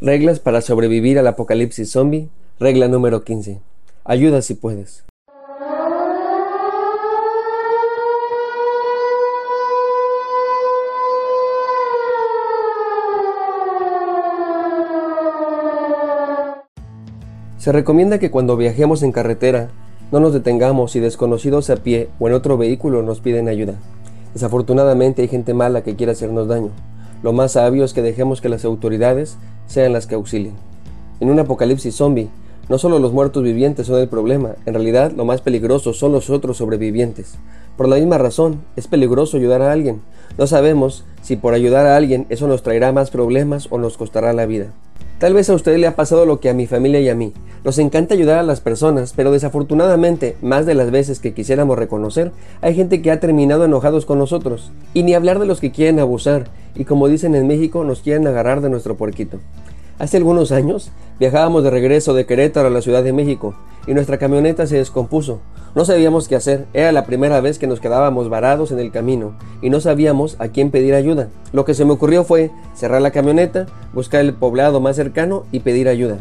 Reglas para sobrevivir al apocalipsis zombie. Regla número 15. Ayuda si puedes. Se recomienda que cuando viajemos en carretera no nos detengamos si desconocidos a pie o en otro vehículo nos piden ayuda. Desafortunadamente hay gente mala que quiere hacernos daño. Lo más sabio es que dejemos que las autoridades sean las que auxilien. En un apocalipsis zombie, no solo los muertos vivientes son el problema, en realidad lo más peligroso son los otros sobrevivientes. Por la misma razón, es peligroso ayudar a alguien. No sabemos si por ayudar a alguien eso nos traerá más problemas o nos costará la vida. Tal vez a usted le ha pasado lo que a mi familia y a mí. Nos encanta ayudar a las personas, pero desafortunadamente, más de las veces que quisiéramos reconocer, hay gente que ha terminado enojados con nosotros. Y ni hablar de los que quieren abusar, y como dicen en México, nos quieren agarrar de nuestro puerquito. Hace algunos años viajábamos de regreso de Querétaro a la Ciudad de México y nuestra camioneta se descompuso. No sabíamos qué hacer, era la primera vez que nos quedábamos varados en el camino y no sabíamos a quién pedir ayuda. Lo que se me ocurrió fue cerrar la camioneta, buscar el poblado más cercano y pedir ayuda.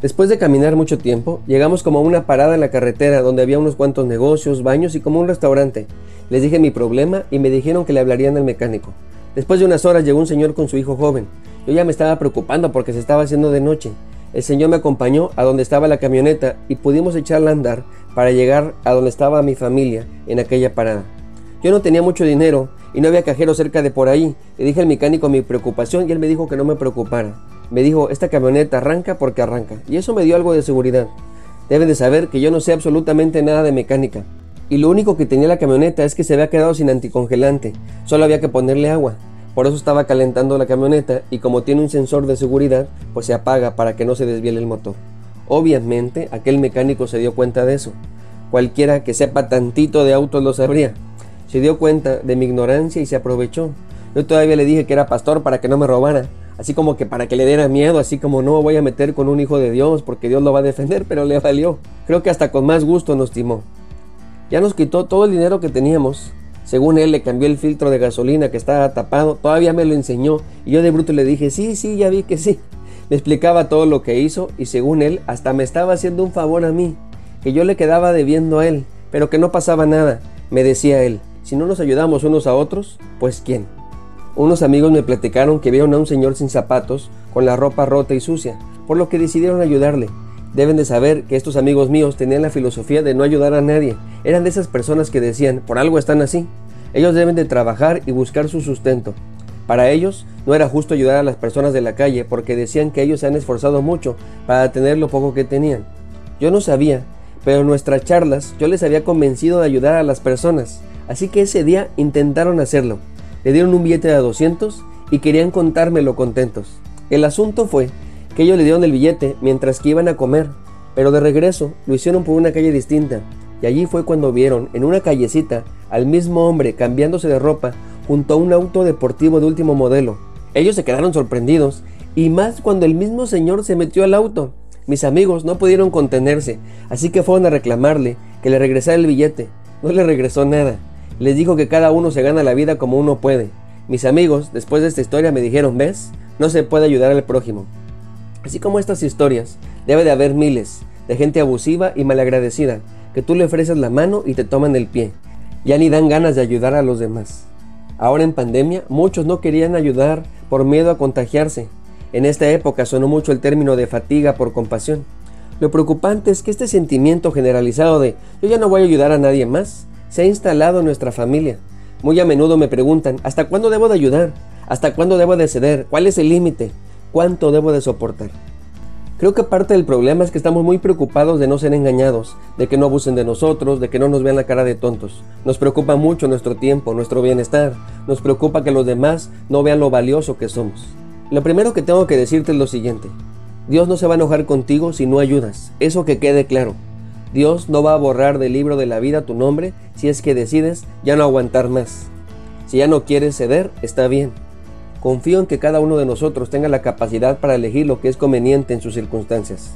Después de caminar mucho tiempo, llegamos como a una parada en la carretera donde había unos cuantos negocios, baños y como un restaurante. Les dije mi problema y me dijeron que le hablarían al mecánico. Después de unas horas llegó un señor con su hijo joven. Yo ya me estaba preocupando porque se estaba haciendo de noche. El señor me acompañó a donde estaba la camioneta y pudimos echarla a andar para llegar a donde estaba mi familia en aquella parada. Yo no tenía mucho dinero y no había cajero cerca de por ahí. Le dije al mecánico mi preocupación y él me dijo que no me preocupara. Me dijo, esta camioneta arranca porque arranca. Y eso me dio algo de seguridad. Deben de saber que yo no sé absolutamente nada de mecánica. Y lo único que tenía la camioneta es que se había quedado sin anticongelante. Solo había que ponerle agua. Por eso estaba calentando la camioneta y como tiene un sensor de seguridad, pues se apaga para que no se desvíe el motor. Obviamente, aquel mecánico se dio cuenta de eso. Cualquiera que sepa tantito de autos lo sabría. Se dio cuenta de mi ignorancia y se aprovechó. Yo todavía le dije que era pastor para que no me robara, así como que para que le diera miedo, así como no voy a meter con un hijo de Dios porque Dios lo va a defender, pero le valió. Creo que hasta con más gusto nos timó. Ya nos quitó todo el dinero que teníamos según él le cambió el filtro de gasolina que estaba tapado, todavía me lo enseñó y yo de bruto le dije, sí, sí, ya vi que sí. Me explicaba todo lo que hizo y según él hasta me estaba haciendo un favor a mí, que yo le quedaba debiendo a él, pero que no pasaba nada. Me decía él, si no nos ayudamos unos a otros, pues ¿quién? Unos amigos me platicaron que vieron a un señor sin zapatos, con la ropa rota y sucia, por lo que decidieron ayudarle. Deben de saber que estos amigos míos tenían la filosofía de no ayudar a nadie. Eran de esas personas que decían, por algo están así. Ellos deben de trabajar y buscar su sustento. Para ellos no era justo ayudar a las personas de la calle porque decían que ellos se han esforzado mucho para tener lo poco que tenían. Yo no sabía, pero en nuestras charlas yo les había convencido de ayudar a las personas, así que ese día intentaron hacerlo. Le dieron un billete de 200 y querían contármelo contentos. El asunto fue que ellos le dieron el billete mientras que iban a comer, pero de regreso lo hicieron por una calle distinta, y allí fue cuando vieron en una callecita al mismo hombre cambiándose de ropa junto a un auto deportivo de último modelo. Ellos se quedaron sorprendidos, y más cuando el mismo señor se metió al auto. Mis amigos no pudieron contenerse, así que fueron a reclamarle que le regresara el billete. No le regresó nada. Les dijo que cada uno se gana la vida como uno puede. Mis amigos, después de esta historia, me dijeron, ¿ves? No se puede ayudar al prójimo. Así como estas historias, debe de haber miles de gente abusiva y malagradecida que tú le ofreces la mano y te toman el pie. Ya ni dan ganas de ayudar a los demás. Ahora en pandemia, muchos no querían ayudar por miedo a contagiarse. En esta época sonó mucho el término de fatiga por compasión. Lo preocupante es que este sentimiento generalizado de yo ya no voy a ayudar a nadie más se ha instalado en nuestra familia. Muy a menudo me preguntan, ¿hasta cuándo debo de ayudar? ¿Hasta cuándo debo de ceder? ¿Cuál es el límite? ¿Cuánto debo de soportar? Creo que parte del problema es que estamos muy preocupados de no ser engañados, de que no abusen de nosotros, de que no nos vean la cara de tontos. Nos preocupa mucho nuestro tiempo, nuestro bienestar. Nos preocupa que los demás no vean lo valioso que somos. Lo primero que tengo que decirte es lo siguiente. Dios no se va a enojar contigo si no ayudas. Eso que quede claro. Dios no va a borrar del libro de la vida tu nombre si es que decides ya no aguantar más. Si ya no quieres ceder, está bien. Confío en que cada uno de nosotros tenga la capacidad para elegir lo que es conveniente en sus circunstancias.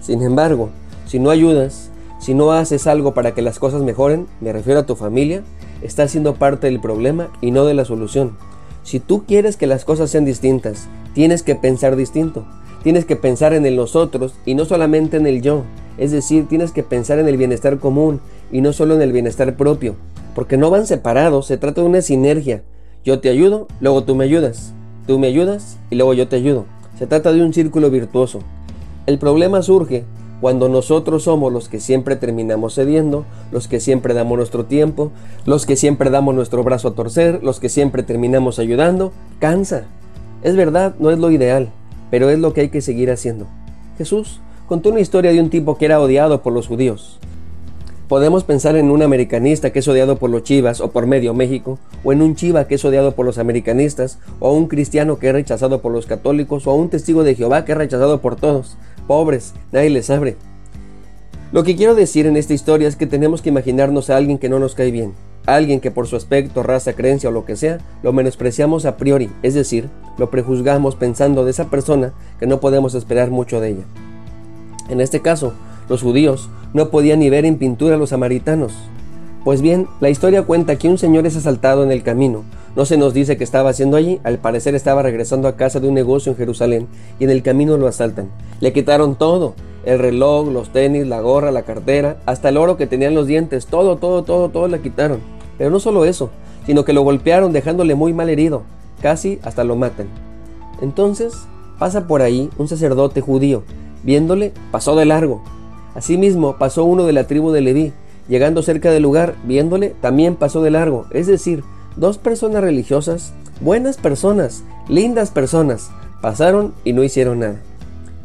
Sin embargo, si no ayudas, si no haces algo para que las cosas mejoren, me refiero a tu familia, estás siendo parte del problema y no de la solución. Si tú quieres que las cosas sean distintas, tienes que pensar distinto. Tienes que pensar en el nosotros y no solamente en el yo. Es decir, tienes que pensar en el bienestar común y no solo en el bienestar propio. Porque no van separados, se trata de una sinergia. Yo te ayudo, luego tú me ayudas. Tú me ayudas y luego yo te ayudo. Se trata de un círculo virtuoso. El problema surge cuando nosotros somos los que siempre terminamos cediendo, los que siempre damos nuestro tiempo, los que siempre damos nuestro brazo a torcer, los que siempre terminamos ayudando, cansa. Es verdad, no es lo ideal, pero es lo que hay que seguir haciendo. Jesús contó una historia de un tipo que era odiado por los judíos. Podemos pensar en un americanista que es odiado por los chivas o por medio México, o en un chiva que es odiado por los americanistas, o un cristiano que es rechazado por los católicos, o un testigo de Jehová que es rechazado por todos pobres, nadie les abre. Lo que quiero decir en esta historia es que tenemos que imaginarnos a alguien que no nos cae bien, alguien que por su aspecto, raza, creencia o lo que sea, lo menospreciamos a priori, es decir, lo prejuzgamos pensando de esa persona que no podemos esperar mucho de ella. En este caso, los judíos no podían ni ver en pintura a los samaritanos. Pues bien, la historia cuenta que un señor es asaltado en el camino, no se nos dice qué estaba haciendo allí, al parecer estaba regresando a casa de un negocio en Jerusalén y en el camino lo asaltan. Le quitaron todo, el reloj, los tenis, la gorra, la cartera, hasta el oro que tenía en los dientes, todo, todo, todo, todo le quitaron. Pero no solo eso, sino que lo golpearon dejándole muy mal herido, casi hasta lo matan. Entonces pasa por ahí un sacerdote judío, viéndole pasó de largo. Asimismo pasó uno de la tribu de Leví, llegando cerca del lugar, viéndole también pasó de largo, es decir, Dos personas religiosas, buenas personas, lindas personas, pasaron y no hicieron nada.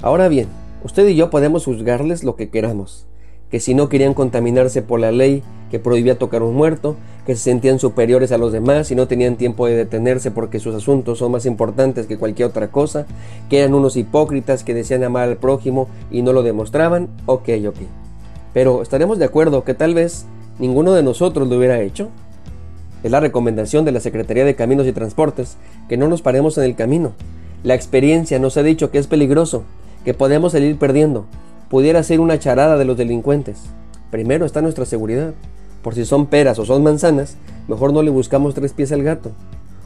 Ahora bien, usted y yo podemos juzgarles lo que queramos, que si no querían contaminarse por la ley que prohibía tocar un muerto, que se sentían superiores a los demás y no tenían tiempo de detenerse porque sus asuntos son más importantes que cualquier otra cosa, que eran unos hipócritas que decían amar al prójimo y no lo demostraban, ok, ok. Pero estaremos de acuerdo que tal vez ninguno de nosotros lo hubiera hecho. Es la recomendación de la Secretaría de Caminos y Transportes que no nos paremos en el camino. La experiencia nos ha dicho que es peligroso, que podemos salir perdiendo. Pudiera ser una charada de los delincuentes. Primero está nuestra seguridad. Por si son peras o son manzanas, mejor no le buscamos tres pies al gato.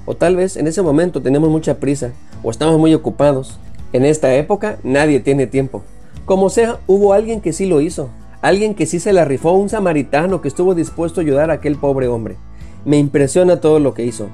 O tal vez en ese momento tenemos mucha prisa o estamos muy ocupados. En esta época nadie tiene tiempo. Como sea, hubo alguien que sí lo hizo. Alguien que sí se la rifó, un samaritano que estuvo dispuesto a ayudar a aquel pobre hombre. Me impresiona todo lo que hizo.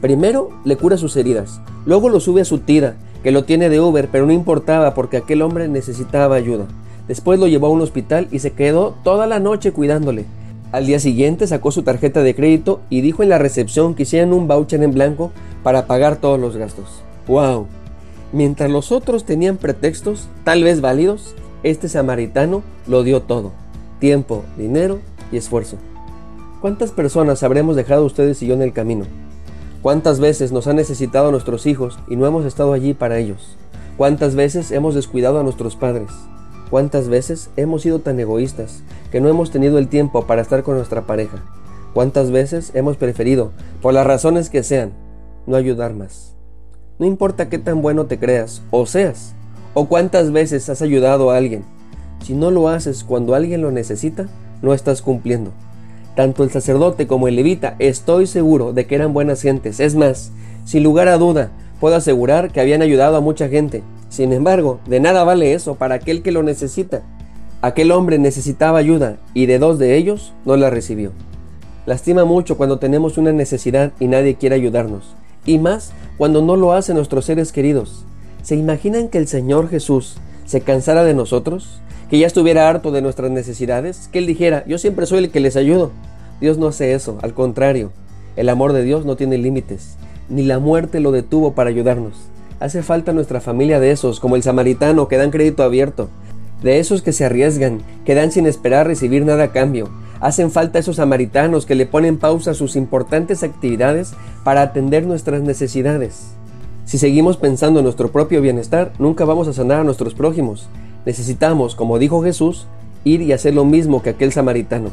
Primero le cura sus heridas, luego lo sube a su tira, que lo tiene de Uber, pero no importaba porque aquel hombre necesitaba ayuda. Después lo llevó a un hospital y se quedó toda la noche cuidándole. Al día siguiente sacó su tarjeta de crédito y dijo en la recepción que hicieran un voucher en blanco para pagar todos los gastos. ¡Wow! Mientras los otros tenían pretextos, tal vez válidos, este samaritano lo dio todo. Tiempo, dinero y esfuerzo. ¿Cuántas personas habremos dejado ustedes y yo en el camino? ¿Cuántas veces nos han necesitado nuestros hijos y no hemos estado allí para ellos? ¿Cuántas veces hemos descuidado a nuestros padres? ¿Cuántas veces hemos sido tan egoístas que no hemos tenido el tiempo para estar con nuestra pareja? ¿Cuántas veces hemos preferido, por las razones que sean, no ayudar más? No importa qué tan bueno te creas o seas, o cuántas veces has ayudado a alguien, si no lo haces cuando alguien lo necesita, no estás cumpliendo. Tanto el sacerdote como el levita estoy seguro de que eran buenas gentes. Es más, sin lugar a duda, puedo asegurar que habían ayudado a mucha gente. Sin embargo, de nada vale eso para aquel que lo necesita. Aquel hombre necesitaba ayuda y de dos de ellos no la recibió. Lastima mucho cuando tenemos una necesidad y nadie quiere ayudarnos. Y más cuando no lo hacen nuestros seres queridos. ¿Se imaginan que el Señor Jesús se cansara de nosotros? que ya estuviera harto de nuestras necesidades, que Él dijera, yo siempre soy el que les ayudo. Dios no hace eso, al contrario, el amor de Dios no tiene límites, ni la muerte lo detuvo para ayudarnos. Hace falta nuestra familia de esos, como el samaritano, que dan crédito abierto, de esos que se arriesgan, que dan sin esperar recibir nada a cambio. Hacen falta esos samaritanos que le ponen pausa a sus importantes actividades para atender nuestras necesidades. Si seguimos pensando en nuestro propio bienestar, nunca vamos a sanar a nuestros prójimos. Necesitamos, como dijo Jesús, ir y hacer lo mismo que aquel samaritano.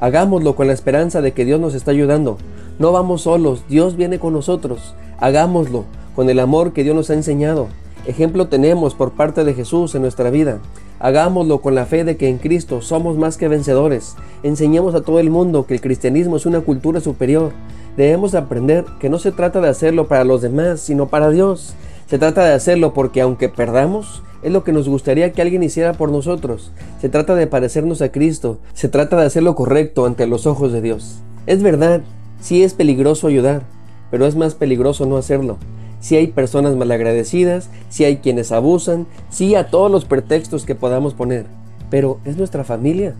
Hagámoslo con la esperanza de que Dios nos está ayudando. No vamos solos, Dios viene con nosotros. Hagámoslo con el amor que Dios nos ha enseñado. Ejemplo tenemos por parte de Jesús en nuestra vida. Hagámoslo con la fe de que en Cristo somos más que vencedores. Enseñemos a todo el mundo que el cristianismo es una cultura superior. Debemos aprender que no se trata de hacerlo para los demás, sino para Dios. Se trata de hacerlo porque aunque perdamos, es lo que nos gustaría que alguien hiciera por nosotros. Se trata de parecernos a Cristo, se trata de hacer lo correcto ante los ojos de Dios. Es verdad, sí es peligroso ayudar, pero es más peligroso no hacerlo. Si hay personas malagradecidas, si hay quienes abusan, sí a todos los pretextos que podamos poner, pero es nuestra familia.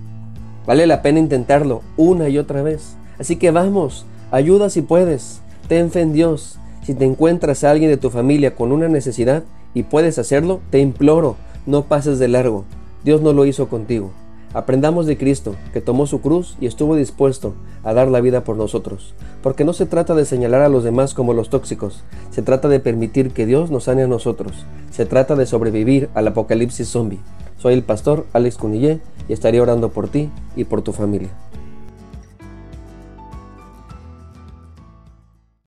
Vale la pena intentarlo una y otra vez. Así que vamos, ayuda si puedes, ten fe en Dios. Si te encuentras a alguien de tu familia con una necesidad y puedes hacerlo, te imploro, no pases de largo. Dios no lo hizo contigo. Aprendamos de Cristo, que tomó su cruz y estuvo dispuesto a dar la vida por nosotros, porque no se trata de señalar a los demás como los tóxicos, se trata de permitir que Dios nos sane a nosotros, se trata de sobrevivir al apocalipsis zombie. Soy el pastor Alex Cunillé y estaré orando por ti y por tu familia.